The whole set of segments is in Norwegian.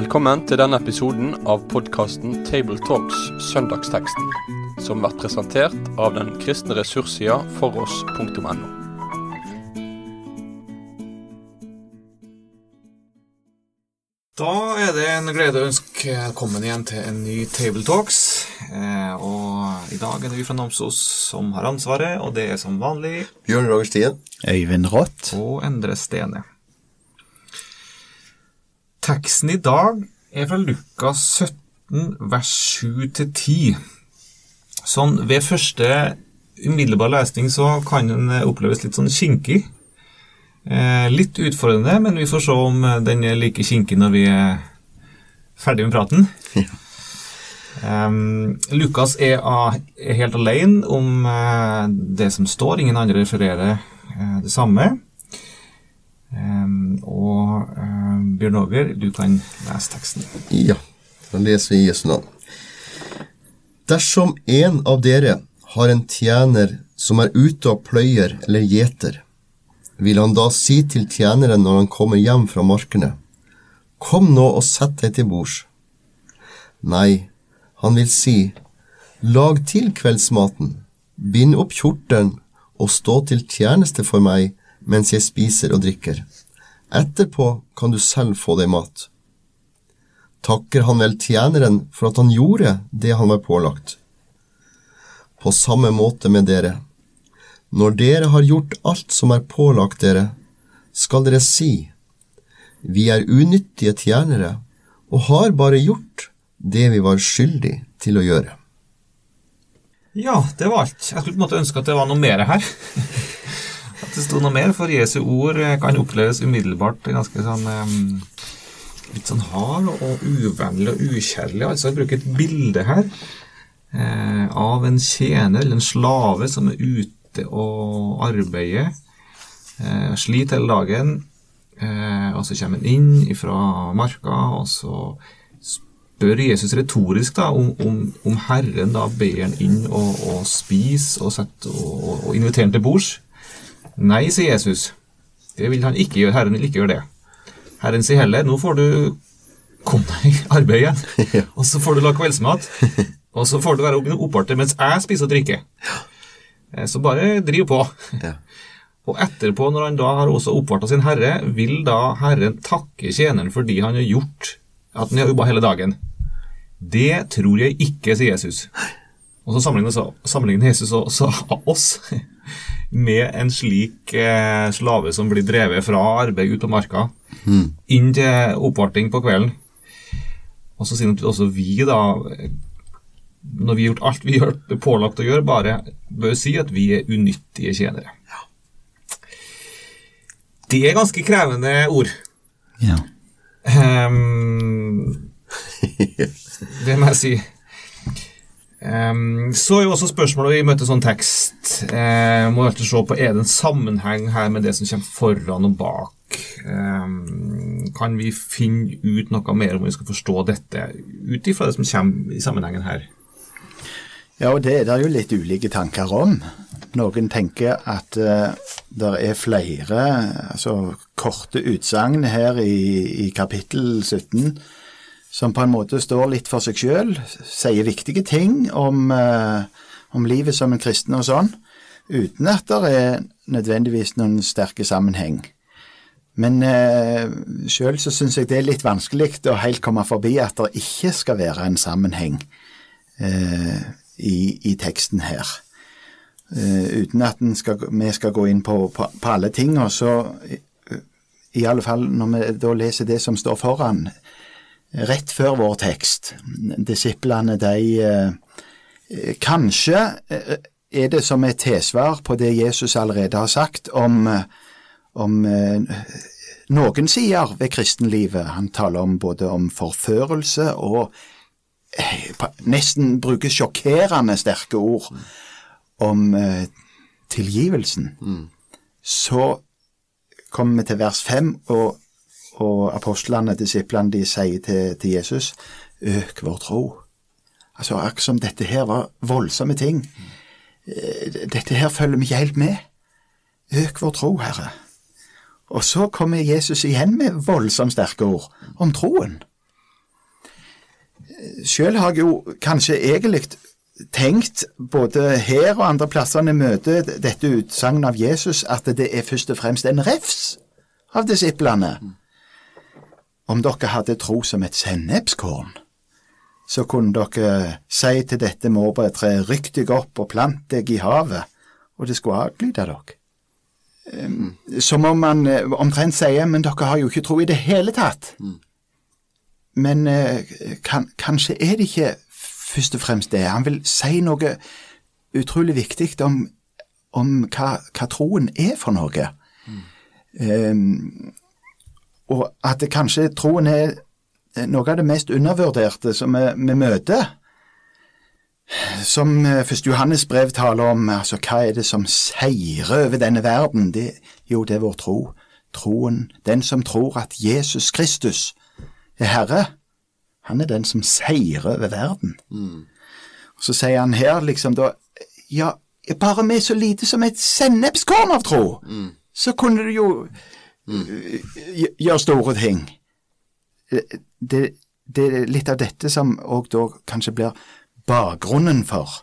Velkommen til denne episoden av podkasten Tabletalks Søndagsteksten, som blir presentert av den kristne ressurssida foross.no. Da er det en glede å ønske velkommen igjen til en ny Tabletalks. Eh, og i dag er det vi fra Namsos som har ansvaret, og det er som vanlig Bjørn Roger Stien. Øyvind Rått. og Endre Stene. Teksten i dag er fra Lukas 17, vers 7-10. Sånn ved første umiddelbar lesning så kan den oppleves litt sånn kinkig. Eh, litt utfordrende, men vi får se om den er like kinkig når vi er ferdig med praten. Um, Lukas er, ah, er helt alene om eh, det som står, ingen andre refererer eh, det samme. Um, og eh, Bjørn Åger, du kan lese teksten. Ja, da leser vi Jesu navn. Dersom en av dere har en tjener som er ute og pløyer eller gjeter, vil han da si til tjeneren når han kommer hjem fra markene, Kom nå og sett deg til bords. Nei, han vil si, Lag til kveldsmaten, bind opp kjortelen og stå til tjeneste for meg mens jeg spiser og drikker. Etterpå kan du selv få deg mat. Takker han vel tjeneren for at han gjorde det han var pålagt? På samme måte med dere. Når dere har gjort alt som er pålagt dere, skal dere si, vi er unyttige tjenere og har bare gjort det vi var skyldig til å gjøre. Ja, det var alt. Jeg skulle på en måte ønske at det var noe mer her. At det sto noe mer, for Jesu ord eh, kan oppleves umiddelbart ganske sånn eh, Litt sånn hard og uvennlig og ukjærlig. Altså, jeg bruker et bilde her eh, av en tjener eller en slave som er ute og arbeider. Eh, sliter hele dagen. Eh, og så kommer han inn fra marka, og så spør Jesus retorisk da, om, om, om Herren da ber han inn og, og spise og, sette, og, og inviterer han til bords. Nei, sier Jesus. Det vil han ikke gjøre. Herren vil ikke gjøre det. Herren sier heller nå får du komme deg i arbeid igjen, og så får du lage kveldsmat, og så får du være opparter mens jeg spiser og drikker. Eh, Så bare driv på. Ja. Og etterpå, når han da har også oppvarta sin herre, vil da herren takke tjeneren fordi han har gjort at han har jobba hele dagen. Det tror jeg ikke, sier Jesus. Og så sammenligner, så, sammenligner Jesus også oss med en slik eh, slave som blir drevet fra arbeid ut på marka, inn til oppvarting på kvelden. Og så sier han at også vi, da, når vi har gjort alt vi har pålagt å gjøre, bare bør si at vi er unyttige tjenere. Det er ganske krevende ord. Ja. Um, det må jeg si. Ehm, så er jo også spørsmålet vi møter sånn tekst Uh, Må alltid se på er det en sammenheng her med det som kommer foran og bak. Um, kan vi finne ut noe mer om vi skal forstå dette ut ifra det som kommer i sammenhengen her? ja, og det er jo litt ulike tanker om. Noen tenker at uh, det er flere altså, korte utsagn her i, i kapittel 17 som på en måte står litt for seg sjøl, sier viktige ting om, eh, om livet som en kristen og sånn, uten at det er nødvendigvis noen sterke sammenheng. Men eh, sjøl så syns jeg det er litt vanskelig å helt komme forbi at det ikke skal være en sammenheng eh, i, i teksten her. Eh, uten at skal, vi skal gå inn på, på, på alle ting, og så eh, i alle fall når vi da leser det som står foran, rett før vår tekst. Disiplene, de eh, Kanskje eh, er det som et tilsvar på det Jesus allerede har sagt om, eh, om noen sider ved kristenlivet. Han taler om både om forførelse og nesten bruker sjokkerende sterke ord om tilgivelsen. Så kommer vi til vers fem, og og apostlene, disiplene, de sier til, til Jesus, øk vår tro. Altså, akkurat som dette her var voldsomme ting. Eh, Dette her følger vi ikke helt med. Øk vår tro, Herre. Og så kommer Jesus igjen med voldsomt sterke ord om troen. sjøl har jeg jo kanskje egentlig tenkt, både her og andre plasser når jeg møter dette utsagnet av Jesus, at det er først og fremst en refs av disiplene. Om dere hadde tro som et sennepskorn, så kunne dere si til dette morbærtreet, rykk deg opp og plant deg i havet, og det skulle adlyde dere. Um, som om man eh, omtrent sier, men dere har jo ikke tro i det hele tatt. Men eh, kan, kanskje er det ikke først og fremst det. Han vil si noe utrolig viktig om, om hva, hva, troen er for noe. Mm. Um, og at det kanskje troen er noe av det mest undervurderte som vi, vi møter. Som eh, Første Johannes brev taler om, altså hva er det som seirer over denne verden? Det, jo, det er vår tro. Troen, den som tror at Jesus Kristus er Herre, han er den som seirer over verden. Mm. Og Så sier han her liksom da Ja, bare med så lite som et sennepskorn av tro, mm. så kunne du jo mm. gjøre store ting. Det, det, er litt av dette som òg da kanskje blir bakgrunnen for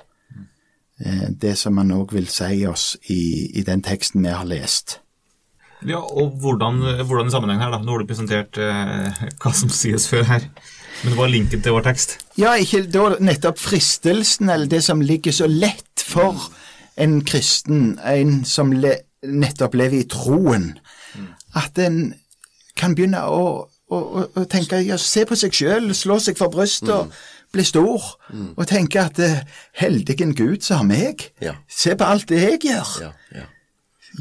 eh, det som man òg vil si oss i, i, den teksten vi har lest. Ja, og hvordan, hvordan i sammenheng her, da? Nå har du presentert eh, hva som sies før her. Men det var linken til vår tekst? Ja, ikke da nettopp fristelsen, eller det som ligger så lett for en kristen, en som le, nettopp lever i troen. At en kan begynne å, å, å tenke ja, se på seg sjøl, slå seg for brystet og mm. bli stor, mm. og tenke at eh, heldig en Gud som har meg. Ja. Se på alt det jeg gjør. Ja, ja.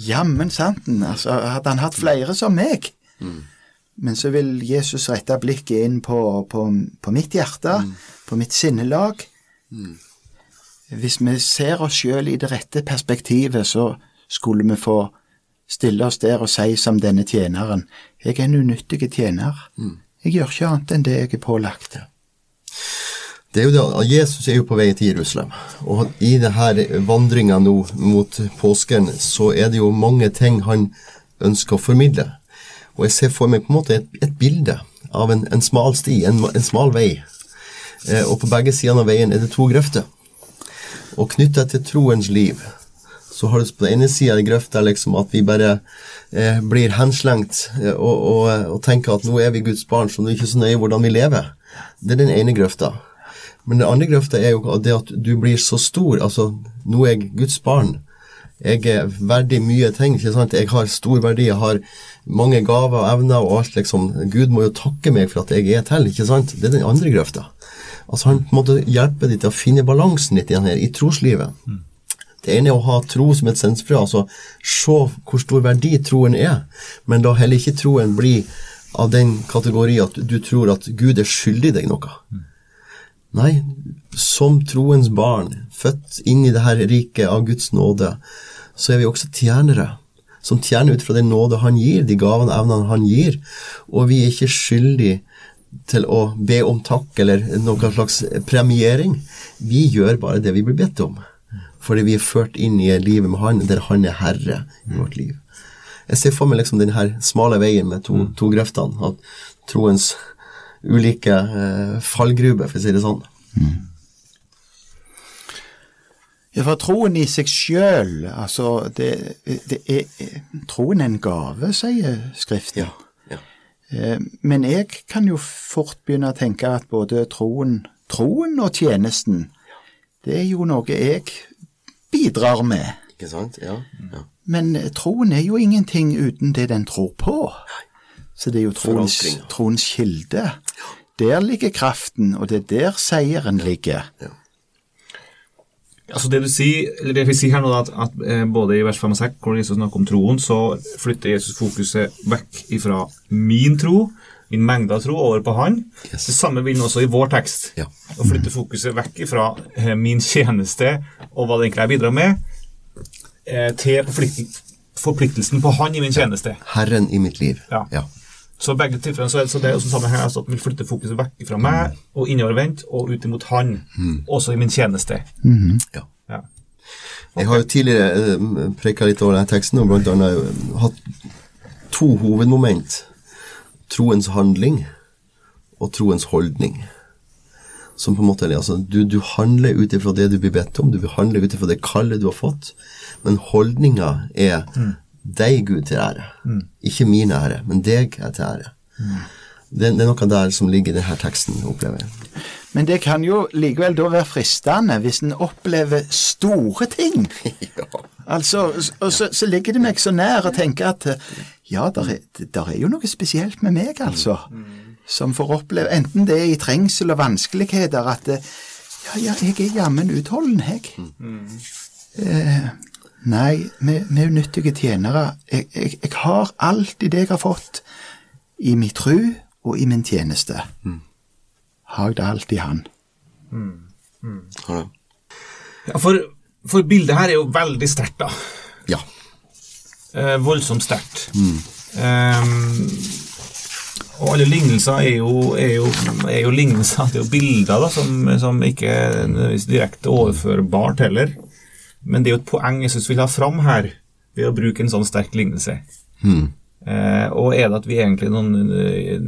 Jammen santen, altså, hadde han hatt flere som meg. Mm. Men så vil Jesus rette blikket inn på, på, på mitt hjerte, mm. på mitt sinnelag. Mm. Hvis vi ser oss sjøl i det rette perspektivet, så skulle vi få stille oss der og si som denne tjeneren, jeg er en unyttig tjener. Mm. Jeg gjør ikke annet enn det jeg er pålagt. Det er jo det, Jesus er jo på vei til Jerusalem, og i denne vandringa nå mot påsken, så er det jo mange ting han ønsker å formidle. Og jeg ser for meg på en måte et, et bilde av en, en, smal sti, en, en smal vei. Eh, og på begge sider av veien er det to grøfter. Og knytta til troens liv så har du på den ene sida grøfta liksom at vi bare eh, blir henslengt eh, og, og, og, tenker at nå er vi Guds barn, så nå er ikke så nøye hvordan vi lever. Det er den ene grøfta. Men den andre grøfta er jo det at du blir så stor. Altså, nå er jeg Guds barn. Jeg er verdig mye ting. ikke sant? Jeg har stor verdi, jeg har mange gaver og evner og alt, liksom. Gud må jo takke meg for at jeg er til, ikke sant? Det er den andre grøfta. Altså Han måte hjelper deg til å finne balansen litt igjen her, i troslivet. Mm. Det ene er å ha tro som et sensfrø, altså se hvor stor verdi troen er, men da heller ikke troen bli av den kategori at du tror at Gud er skyldig deg noe. Nei, som troens barn, født inn i det her riket av Guds nåde, så er vi også tjenere. Som tjener ut fra den nåde han gir, de gavene og evnene han gir. Og vi er ikke skyldige til å be om takk eller noen slags premiering. Vi gjør bare det vi blir bedt om. Fordi vi er ført inn i livet med han, der han er herre i vårt liv. Jeg ser for meg liksom denne smale veien med to, to grøftene. At troens ulike eh, fallgruber, for å si det sånn. Mm. Ja, for troen i seg sjøl, altså det, det, er Troen er en gave, sier Skriften. Ja, ja. Eh, men jeg kan jo fort begynne å tenke at både troen, troen og tjenesten, det er jo noe jeg bidrar med. Ikke sant? Ja. ja. Men troen er jo ingenting uten det den tror på. Så det er jo troens, troens kilde. Der ligger kraften, og det er der seieren ligger. Ja. Altså det du sier, eller det vi sier her nå, at, at eh, både i vers 5 og 6, hvor Jesus snakker om troen, så flytter Jesus fokuset vekk ifra min tro, min mengde av tro, over på han. Yes. Det samme vil han også i vår tekst. Ja. Å flytte fokuset vekk ifra eh, min tjeneste og hva det egentlig jeg bidrar med, eh, til forpliktelsen på han i min tjeneste. Herren i mitt liv. Ja. ja. Så begge tilfellene så er det, så det er også samme her, altså at vi flytter fokuset vekk fra meg og innovervendt og ut imot han, mm. også i min tjeneste. Mm. Ja. ja. Okay. Jeg har jo tidligere uh, preka litt over denne teksten og bl.a. hatt to hovedmoment. Troens handling og troens holdning. som på en måte altså, du, du handler ut ifra det du blir bedt om, du handler ut ifra det kallet du har fått, men holdninga er deg, Gud, til ære. Ikke min ære, men deg er til ære. Det, det er noe der som ligger i denne teksten, opplever jeg. Men det kan jo likevel da være fristende hvis en opplever store ting. Altså, og så, så ligger det meg så nær å tenke at ja, der er, der er jo noe spesielt med meg, altså. Som får oppleve, enten det er i trengsel og vanskeligheter, at ja, ja, jeg er jammen utholden, jeg. Eh, nei, vi, unyttige tjenere. Jeg, jeg, jeg har alltid det jeg har fått i min tru og i min tjeneste. Har jeg det alltid han. Mm. Mm. Ja, for, for bildet her er jo veldig sterkt, da. Ja. Eh, voldsomt sterkt. Ehm, og alle lignelser er jo, er jo, er jo lignelser, det er jo bilder da, som, som ikke er direkte overførbart heller. Men det er jo et poeng jeg synes vi vil ha fram her, ved å bruke en sånn sterk lignelse. Eh, og er det at vi egentlig noen eh,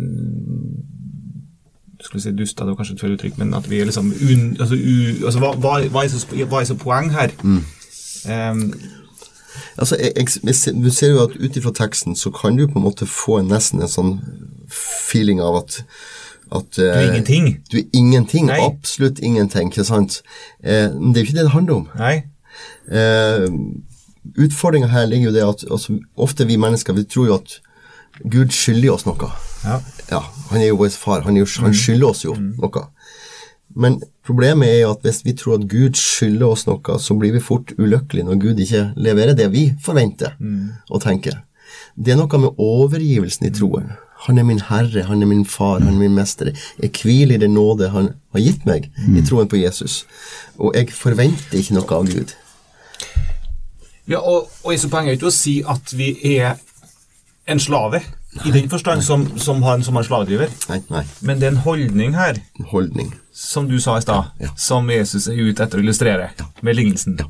skulle si dusta, det var kanskje et feil uttrykk, men at vi er liksom un, altså, u, altså, hva, hva, hva, er så, hva er så poeng her? Ehm, Altså, jeg, jeg, du ser jo at ut ifra teksten så kan du på en måte få nesten en sånn feeling av at at, du er ingenting. Du er ingenting. Nei. Absolutt ingenting, ikke sant? Eh, men det er jo ikke det det handler om. Nei. Eh, Utfordringa her ligger jo det at altså, ofte vi mennesker vi tror jo at Gud skylder oss noe. Ja. Ja, han er jo vår far. Han, jo, han skylder oss jo noe. Men problemet er jo at hvis vi tror at Gud skylder oss noe, så blir vi fort ulykkelige når Gud ikke leverer det vi forventer og tenker. Det er noe med overgivelsen i troen. Han er min herre, han er min far, han er min mester. Jeg hviler i den nåde han har gitt meg i troen på Jesus. Og jeg forventer ikke noe av Gud. Ja, og, og så poeng er jo ikke å si at vi er en slave, i den forstand som, som, han som er en slavedriver. Nei, nei. Men det er en holdning her, holdning. som du sa i stad, Ja. som Jesus er ute etter å illustrere med lignelsen. Ja.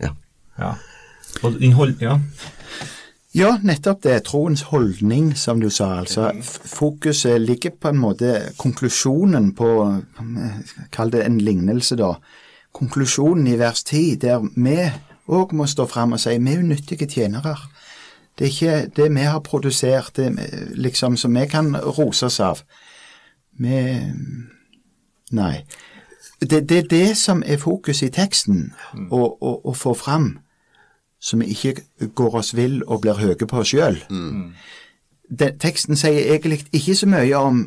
Ja. Ja. Og din hold, ja. Ja, nettopp det. Troens holdning, som du sa. altså. F- Fokuset ligger på en måte Konklusjonen på eh, Kall det en lignelse, da. Konklusjonen i vers 10, der vi òg må stå fram og si vi er unyttige tjenere. Det er ikke det vi har produsert, det liksom som vi kan rose oss av. Vi Nei. Det, det er det som er fokuset i teksten, å, å, å få fram så vi ikke går oss vill og blir høye på oss sjøl. Teksten sier egentlig ikke så mye om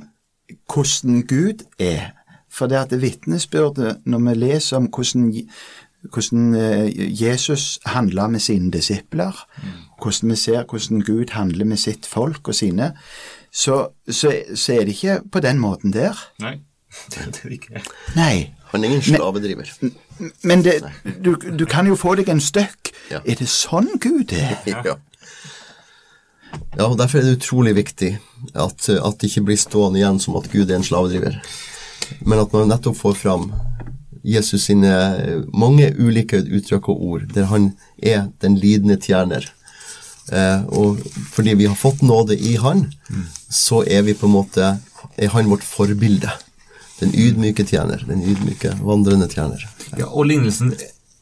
hvordan Gud er. For det at det vitnesbyrdet, når vi leser om hvordan, hvordan eh, Jesus handla med sine disipler, hvordan vi ser hvordan Gud handler med sitt folk og sine, så, så, så er det ikke på den måten der. Nei. Det er det ikke. Nei. Han er ingen slavedriver. Men det, du, du kan jo få deg en støkk. Ja. Er det sånn Gud er? Ja. ja, og Derfor er det utrolig viktig at, at det ikke blir stående igjen som at Gud er en slavedriver, men at man nettopp får fram Jesus sine mange ulike uttrykk og ord, der han er den lidende tjener. Eh, og fordi vi har fått nåde i han, så er vi på en måte er han vårt forbilde. Den ydmyke tjener, den ydmyke vandrende tjener. Ja, og lignelsen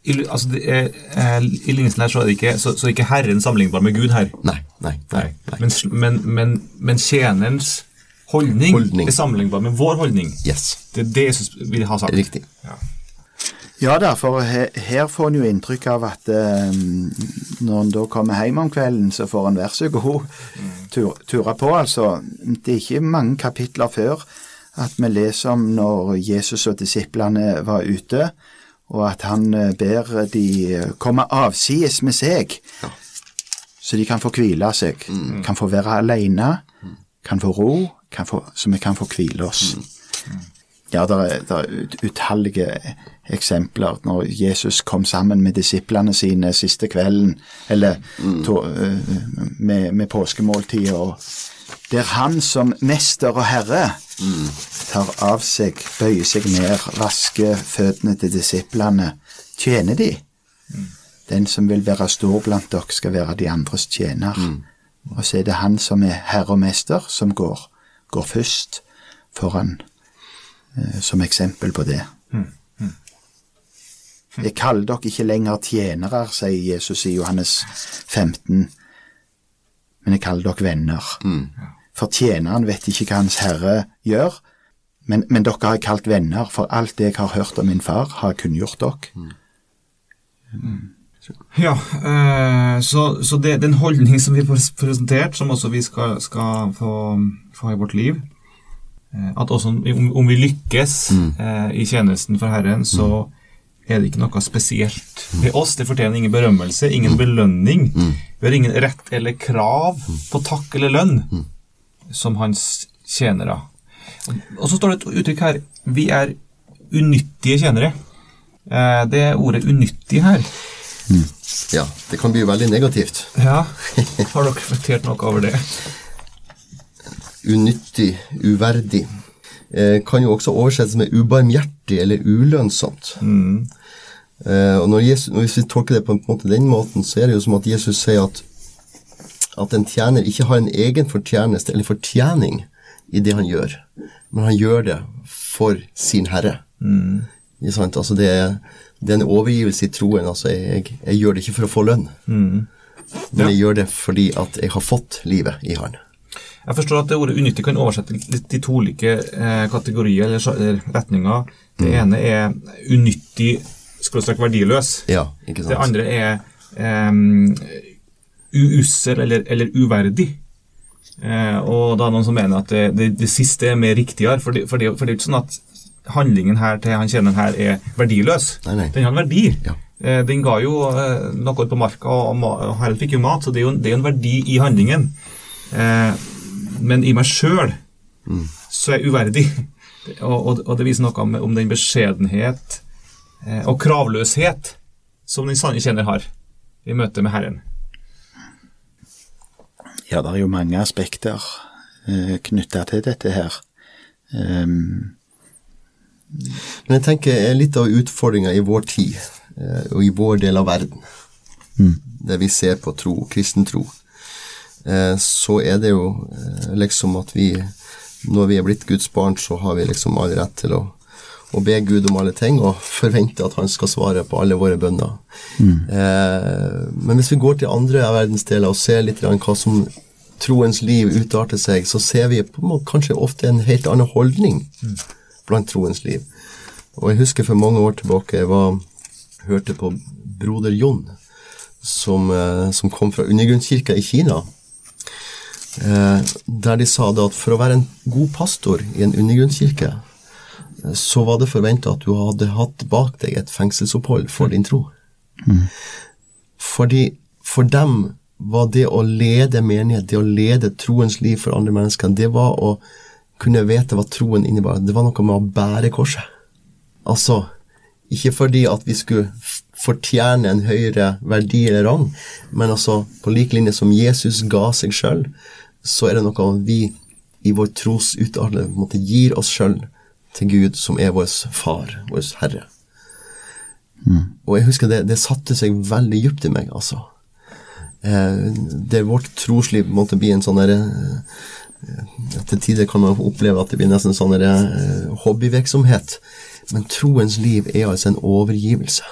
i, altså det er, eh, I lignelsen her så er det ikke, så, så ikke Herren sammenlignbar med Gud her. Nei, nei, nei. nei. Men, men, men, men tjenerens holdning, Holdning. er sammenlignbar med vår holdning. Yes, Det er det Jesus vil ha sagt. riktig. Ja. Ja da, for her, her får en jo inntrykk av at eh, når en da kommer hjem om kvelden, så får en vær så god tur, ture på. Altså, det er ikke mange kapitler før at vi leser om når Jesus og disiplene var ute, og at han eh, ber de komme avsides med seg, så de kan få hvile seg. Kan få være alene, kan få ro, få, så vi kan få hvile oss. Ja, det er, er utallige eksempler. Når Jesus kom sammen med disiplene sine siste kvelden, eller to, øh, med, med påskemåltidet, og der han som mester og herre tar av seg, bøyer seg ned, vasker føttene til disiplene, tjener de. Den som vil være stor blant dere, skal være de andres tjener. Og så er det han som er herre og mester, som går, går først foran eh, som eksempel på det. Jeg kaller dere ikke lenger tjenere, sier Jesus i Johannes 15, men jeg kaller dere venner. For tjeneren vet ikke hva hans herre gjør, men, men dere har jeg kalt venner, for alt det jeg har hørt om min far, har jeg kunngjort dere. Ja, eh, så, så det, den holdning som vi får presentert, som også vi skal, skal få, få i vårt liv, eh, at også om, om vi lykkes eh, i tjenesten for Herren, så er det ikke noe spesielt ved oss. Det fortjener ingen berømmelse, ingen belønning. Vi har ingen rett eller krav på takk eller lønn som hans tjenere. Og, så står det et uttrykk her vi er unyttige tjenere. Eh, det er ordet 'unyttig' her. Ja, det kan bli veldig negativt. Ja, Har dere reflektert noe over det? Unyttig, uverdig. Eh, kan jo også oversettes med ubarmhjertig eller ulønnsomt. Eh, og når Jesus, Hvis vi tolker det på en måte den måten, så er det jo som at Jesus sier at, at en tjener ikke har en egen fortjeneste eller fortjening i det han gjør, men han gjør det for sin herre. Ikke sant? Altså det, er, det er en overgivelse i troen. Altså jeg, jeg gjør det ikke for å få lønn, men jeg gjør det fordi at jeg har fått livet i han. Jeg forstår at det ordet unyttig kan oversette litt i to ulike eh, kategorier eller, eller retninger. Det ene er unyttig skråstrek verdiløs. Ja, ikke sant? Det andre er eh, uussel eller, eller uverdig. Eh, og da er det noen som mener at det, det, det siste er mer riktigere, for det, for, det, for det er jo ikke sånn at handlingen her til han tjeneren her er verdiløs. Nei, nei. Den har en verdi. Ja. Eh, den ga jo eh, noe på marka, og, Harald fikk jo mat, så det er jo, det er jo en verdi i handlingen. Eh, men i meg sjøl så er jeg uverdig. Og, og, og det viser noe om, om den beskjedenhet eh, og kravløshet som den sanne kjenner har i møte med Herren. Ja, det er jo mange aspekter eh, knytta til dette her. Ehm, Men jeg tenker eh, litt av utfordringa i vår tid, eh, og i vår del av verden, der vi ser på tro, kristen tro, eh, så er det jo liksom at vi, når vi er blitt Guds barn, så har vi liksom all rett til å, å be Gud om alle ting, og forvente at han skal svare på alle våre bønner. Eh, men hvis vi går til andre verdensdeler og ser litt hva som troens liv utarter seg, så ser vi på kanskje ofte en helt annen holdning blant troens liv. Og jeg husker for mange år tilbake jeg var, hørte på broder Jon, som, eh, som kom fra undergrunnskirka i Kina. Eh, der de sa det at for å være en god pastor i en undergrunnskirke, eh, så var det forventa at du hadde hatt bak deg et fengselsopphold for din tro. Fordi for dem var det å lede menighet, det å lede troens liv for andre mennesker, det var å kunne vite hva troen innebar. Det var noe med å bære korset. Altså, ikke fordi at vi skulle fortjene en høyere verdi eller rang, men altså på lik linje som Jesus ga seg sjøl, så er det noe vi i vår en gir oss sjøl til Gud, som er vår far, vår Herre. Og jeg husker det, det satte seg veldig dypt i meg, altså. Eh, det vårt trosliv måtte bli en sånn derre eh, Til tider kan man oppleve at det blir nesten sånn derre eh, hobbyvirksomhet. Men troens liv er altså en overgivelse.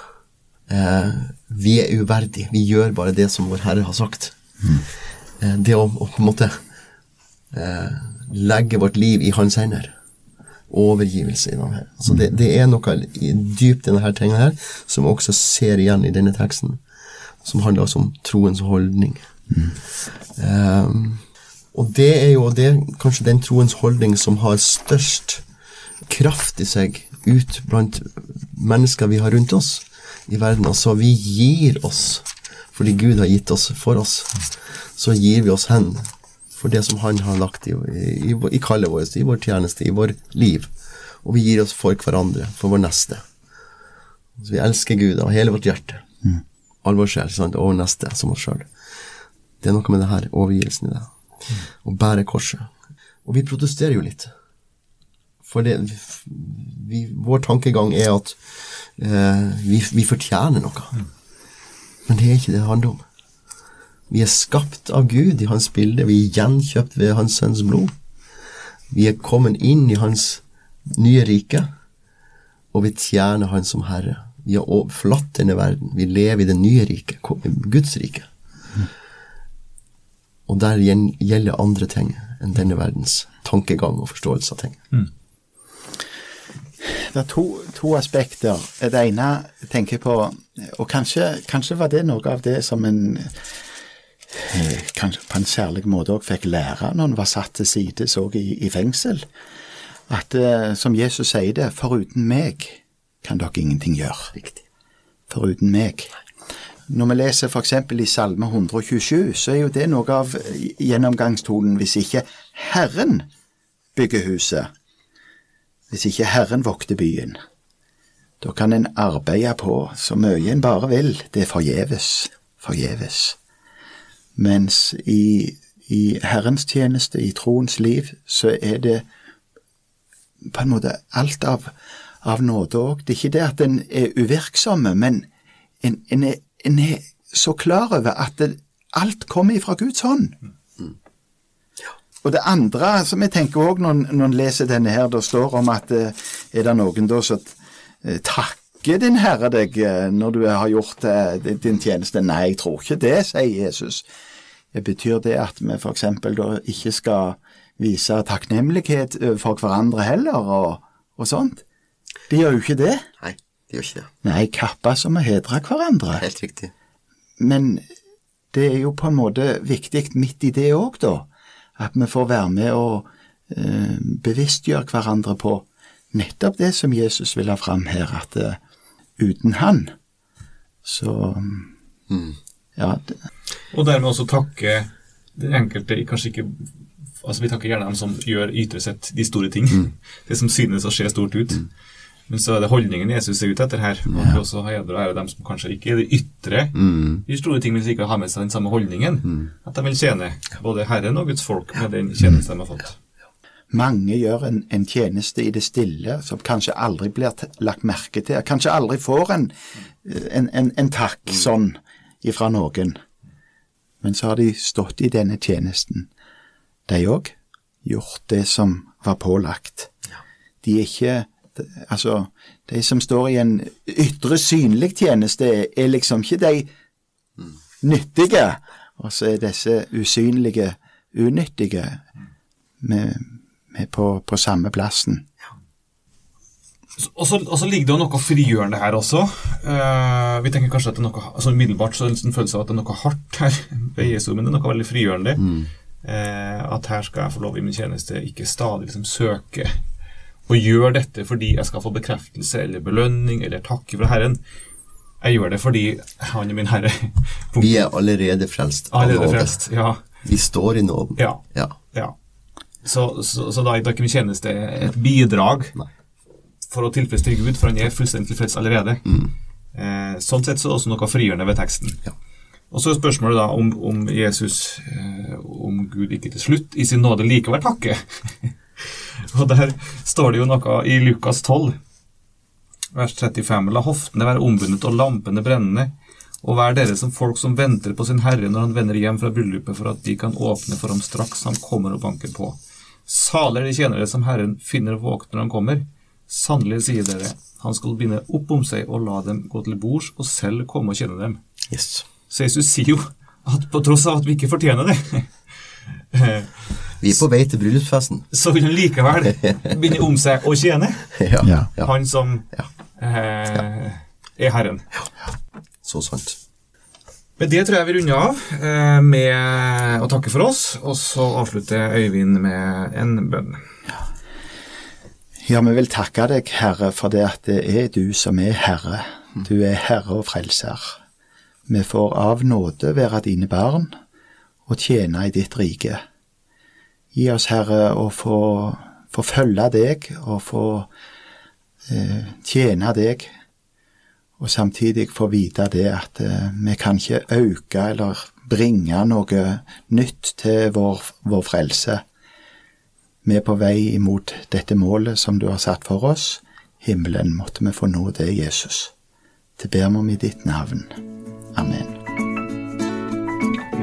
Eh, vi er uverdige. Vi gjør bare det som vår Herre har sagt. Eh, det å, å på en måte eh, legge vårt liv i Hans hender. Overgivelse i denne. Altså det, det er noe dypt i denne tinga her som vi også ser igjen i denne teksten, som handler også om troens holdning. Eh, og det er jo det, kanskje den troens holdning som har størst kraft i seg ut blant mennesker vi har rundt oss i verden. Altså, vi gir oss fordi Gud har gitt oss for oss. Så gir vi oss hen for det som Han har lagt i, i, i, i kallet vårt, i vår tjeneste, i vår liv. Og vi gir oss for hverandre, for vår neste. Så vi elsker Gud av hele vårt hjerte. All vår sjel, sant? og neste som oss sjøl. Det er noe med det her overgivelsen i det. Å bære korset. Og vi protesterer jo litt. For det, vi, vår tankegang er at eh, vi, vi fortjener noe. Men det er ikke det det handler om. Vi er skapt av Gud i hans bilde. Vi er gjenkjøpt ved hans sønns blod. Vi er kommet inn i hans nye rike, og vi tjener Han som Herre. Vi har forlatt denne verden. Vi lever i det nye riket, Guds rike. Og der gjelder andre ting enn denne verdens tankegang og forståelse av ting. Det er to, to aspekter. Det ene tenker jeg på Og kanskje, kanskje var det noe av det som en eh, kanskje på en særlig måte òg fikk lære når en var satt til side òg i, i fengsel. At eh, som Jesus sier det, foruten meg kan dere ingenting gjøre. Riktig. Foruten meg. Når vi leser f.eks. i Salme 127, så er jo det noe av gjennomgangstonen hvis ikke Herren bygger huset, hvis ikke Herren vokter byen. Da kan en arbeide på så mye en bare vil. Det er forgjeves. Forgjeves. Mens i, i Herrens tjeneste, i troens liv, så er det på en måte alt av, av nåde òg. Det er ikke det at en er uvirksomme, men en, en, er, en er så klar over at det, alt kommer ifra Guds hånd. Og det andre som jeg tenker òg når, når en leser denne her, det står om at eh, er det noen da som eh, takker din Herre deg eh, når du har gjort din- din tjeneste? Nei, jeg tror ikke det, sier Jesus. Det betyr det at vi f.eks. da ikke skal vise takknemlighet for hverandre heller, og, og sånt? De gjør jo ikke det. Nei, de gjør ikke det. Nei, kappa som å hedre hverandre. Helt riktig. Men det er jo på en måte viktig midt i det òg, da. At vi får være med og eh, bevisstgjøre hverandre på nettopp det som Jesus vil ha fram her, at uh, uten Han, så Ja, det, Og dermed også takke den enkelte kanskje ikke Altså Vi takker gjerne dem som gjør ytre sett de store ting. Det som synes å se stort ut. Men så er det holdningen Jesus er ute etter her. Og at vi også hedrer og ærer dem som kanskje ikke er det ytre de store ting, vil sikkert ikke har med seg den samme holdningen. At de vil tjene både Herren og Guds folk med den tjeneste de har fått. mange gjør en, en tjeneste i det stille som kanskje aldri blir lagt merke til. Kanskje aldri får en, en, en, en takk sånn ifra noen. Men så har de stått i denne tjenesten, de òg. Gjort det som var pålagt. De er ikke Altså, de som står i en ytre synlig tjeneste, er liksom ikke de nyttige. Og så er disse usynlige unyttige med, med på, på samme plassen. Og så, og så ligger det jo noe frigjørende her også. Eh, vi tenker kanskje at det er noe altså Umiddelbart så føles det at det er noe hardt her ved Jesu, men det er noe veldig frigjørende. Eh, at her skal jeg få lov i min tjeneste ikke stadig liksom søke og gjør dette fordi jeg skal få bekreftelse eller belønning eller takke fra Herren. Jeg gjør det fordi Han er min Herre. Vi er allerede frelst Allerede frelst. Ja. Vi står i nåden. ja. Ja. Ja. Så, så, så da er ikke min tjeneste et bidrag Nei. for å tilfredsstille Gud, for han er fullstendig tilfreds allerede. Eh, sånn sett så er det også noe frigjørende ved teksten. Ja. Og så er spørsmålet da om, om Jesus, eh, om Gud ikke til slutt i sin nåde likevel takker. Og der står det jo noe i Lukas 12, vers 35. La hoftene være ombundet og lampene brennende, og vær dere som folk som venter på sin Herre når han vender hjem fra bryllupet, for at de kan åpne for ham straks han kommer og banker på. Salig er de tjenere som Herren finner våkne når han kommer. Sannelig sier dere, han skal binde opp om seg og la dem gå til bords, og selv komme og tjene dem. Yes. Så Jesus sier jo at på tross av at vi ikke fortjener det, Vi er på vei til bryllupsfesten. så vil han likevel begynne om seg og tjene. Ja. Ja. ja. Han som Ja. eh, er Herren. Så sant. Med det tror jeg vi runder av eh, med å takke for oss, og så avslutter Øyvind med en bønn. Ja, vi vil takke deg, Herre, for det at det er du som er Herre. Du er Herre og Frelser. Vi får av nåde være dine barn og tjene i ditt rike. Gi oss, Herre, å få, få følge deg og få eh, tjene deg, og samtidig få vite det at eh, vi kan ikke øke eller bringe noe nytt til vår, vår frelse. Vi er på vei imot dette målet som du har satt for oss. Himmelen måtte vi få nå det, Jesus. Det ber vi om i ditt navn. Amen.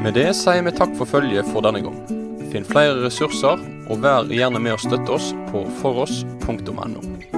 Med det sier vi takk for følget for denne gang. Finn flere ressurser og vær gjerne med å støtte oss på foross.no.